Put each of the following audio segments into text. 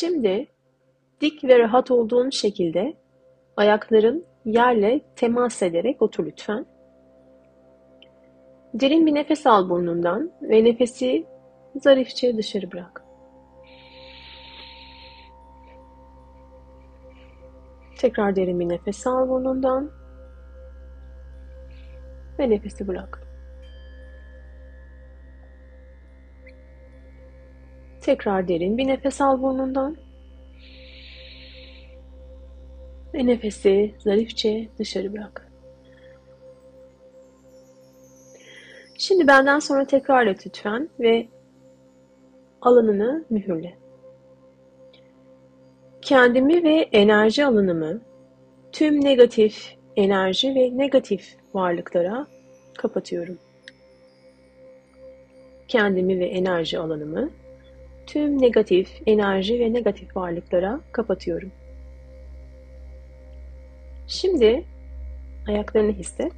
Şimdi dik ve rahat olduğun şekilde ayakların yerle temas ederek otur lütfen. Derin bir nefes al burnundan ve nefesi zarifçe dışarı bırak. Tekrar derin bir nefes al burnundan ve nefesi bırak. Tekrar derin bir nefes al burnundan ve nefesi zarifçe dışarı bırak. Şimdi benden sonra tekrar et lütfen ve alanını mühürle. Kendimi ve enerji alanımı tüm negatif enerji ve negatif varlıklara kapatıyorum. Kendimi ve enerji alanımı tüm negatif enerji ve negatif varlıklara kapatıyorum. Şimdi ayaklarını hisset.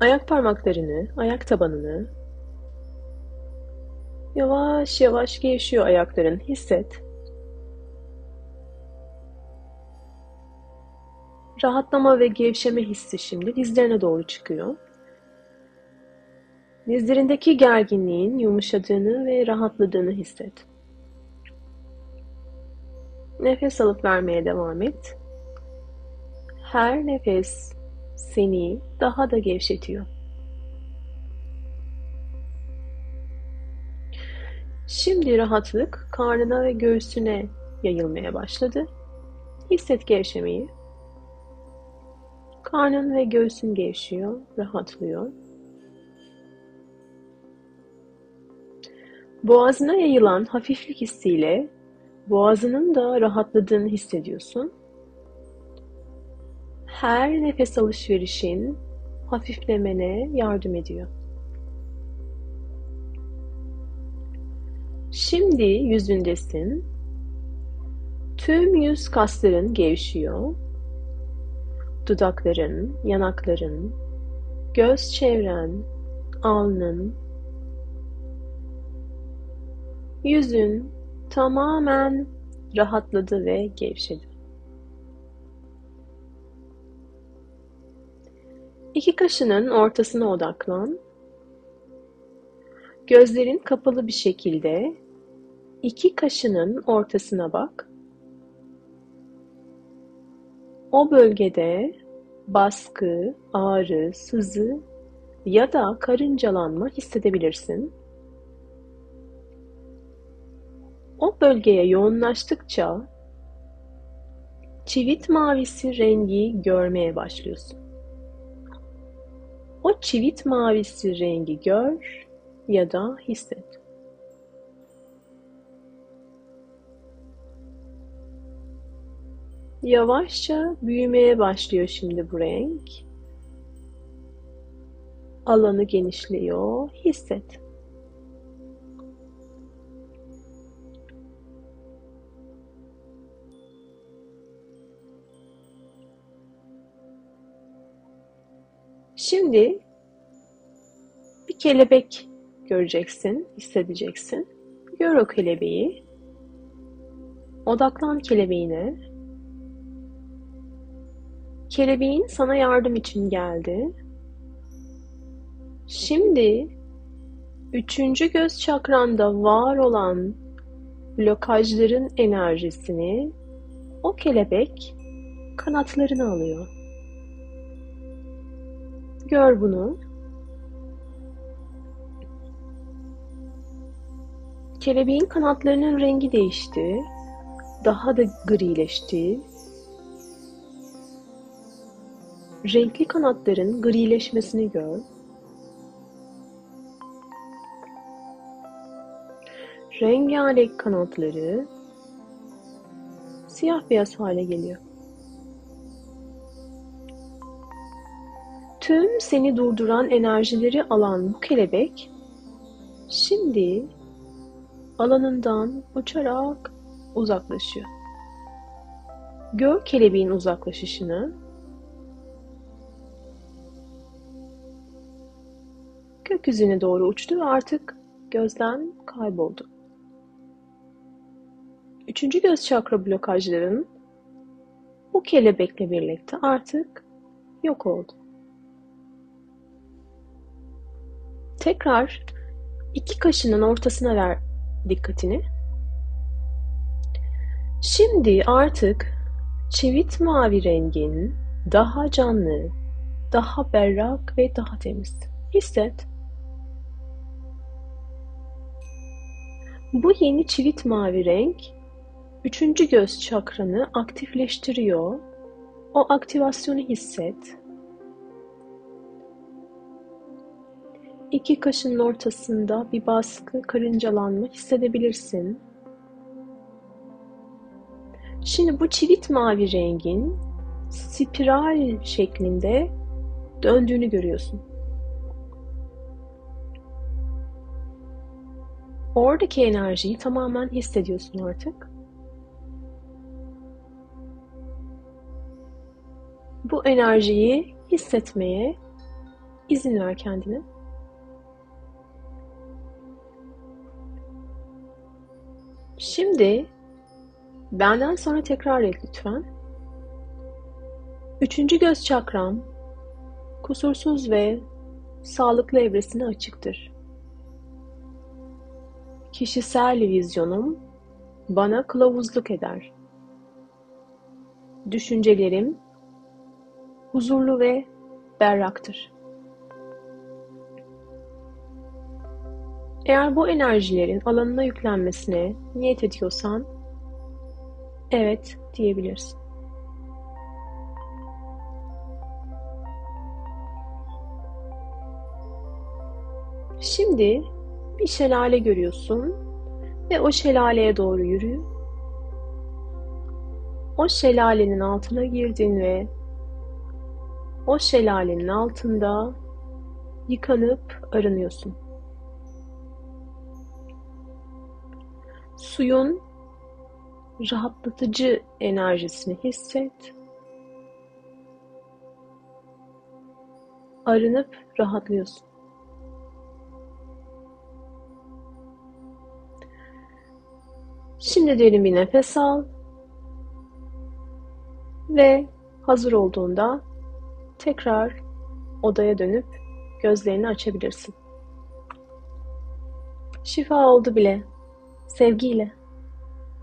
Ayak parmaklarını, ayak tabanını yavaş yavaş gevşiyor ayakların. Hisset. Rahatlama ve gevşeme hissi şimdi dizlerine doğru çıkıyor. Dizlerindeki gerginliğin yumuşadığını ve rahatladığını hisset. Nefes alıp vermeye devam et. Her nefes seni daha da gevşetiyor. Şimdi rahatlık karnına ve göğsüne yayılmaya başladı. Hisset gevşemeyi. Karnın ve göğsün gevşiyor, rahatlıyor. Boğazına yayılan hafiflik hissiyle boğazının da rahatladığını hissediyorsun. Her nefes alışverişin hafiflemene yardım ediyor. Şimdi yüzündesin. Tüm yüz kasların gevşiyor. Dudakların, yanakların, göz çevren, alnın, yüzün tamamen rahatladı ve gevşedi. İki kaşının ortasına odaklan. Gözlerin kapalı bir şekilde iki kaşının ortasına bak. O bölgede baskı, ağrı, sızı ya da karıncalanma hissedebilirsin. O bölgeye yoğunlaştıkça çivit mavisi rengi görmeye başlıyorsun. O çivit mavisi rengi gör ya da hisset. Yavaşça büyümeye başlıyor şimdi bu renk. Alanı genişliyor. Hisset. Şimdi bir kelebek göreceksin, hissedeceksin. Gör o kelebeği. Odaklan kelebeğine. Kelebeğin sana yardım için geldi. Şimdi üçüncü göz çakranda var olan blokajların enerjisini o kelebek kanatlarını alıyor. Gör bunu. Kelebeğin kanatlarının rengi değişti. Daha da grileşti. Renkli kanatların grileşmesini gör. Rengarenk kanatları siyah beyaz hale geliyor. Tüm seni durduran enerjileri alan bu kelebek şimdi alanından uçarak uzaklaşıyor. Gör kelebeğin uzaklaşışını. Gökyüzüne doğru uçtu ve artık gözden kayboldu. üçüncü göz çakra blokajların bu kelebekle birlikte artık yok oldu. Tekrar iki kaşının ortasına ver dikkatini. Şimdi artık çivit mavi rengin daha canlı, daha berrak ve daha temiz. Hisset. Bu yeni çivit mavi renk üçüncü göz çakranı aktifleştiriyor. O aktivasyonu hisset. İki kaşının ortasında bir baskı, karıncalanma hissedebilirsin. Şimdi bu çivit mavi rengin spiral şeklinde döndüğünü görüyorsun. Oradaki enerjiyi tamamen hissediyorsun artık. Bu enerjiyi hissetmeye izin ver kendine. Şimdi benden sonra tekrar et lütfen. Üçüncü göz çakram kusursuz ve sağlıklı evresine açıktır. Kişisel vizyonum bana kılavuzluk eder. Düşüncelerim huzurlu ve berraktır. Eğer bu enerjilerin alanına yüklenmesine niyet ediyorsan, evet diyebilirsin. Şimdi bir şelale görüyorsun ve o şelaleye doğru yürü. O şelalenin altına girdin ve o şelalenin altında yıkanıp arınıyorsun. Suyun rahatlatıcı enerjisini hisset. Arınıp rahatlıyorsun. Şimdi derin bir nefes al ve hazır olduğunda tekrar odaya dönüp gözlerini açabilirsin. Şifa oldu bile. Sevgiyle.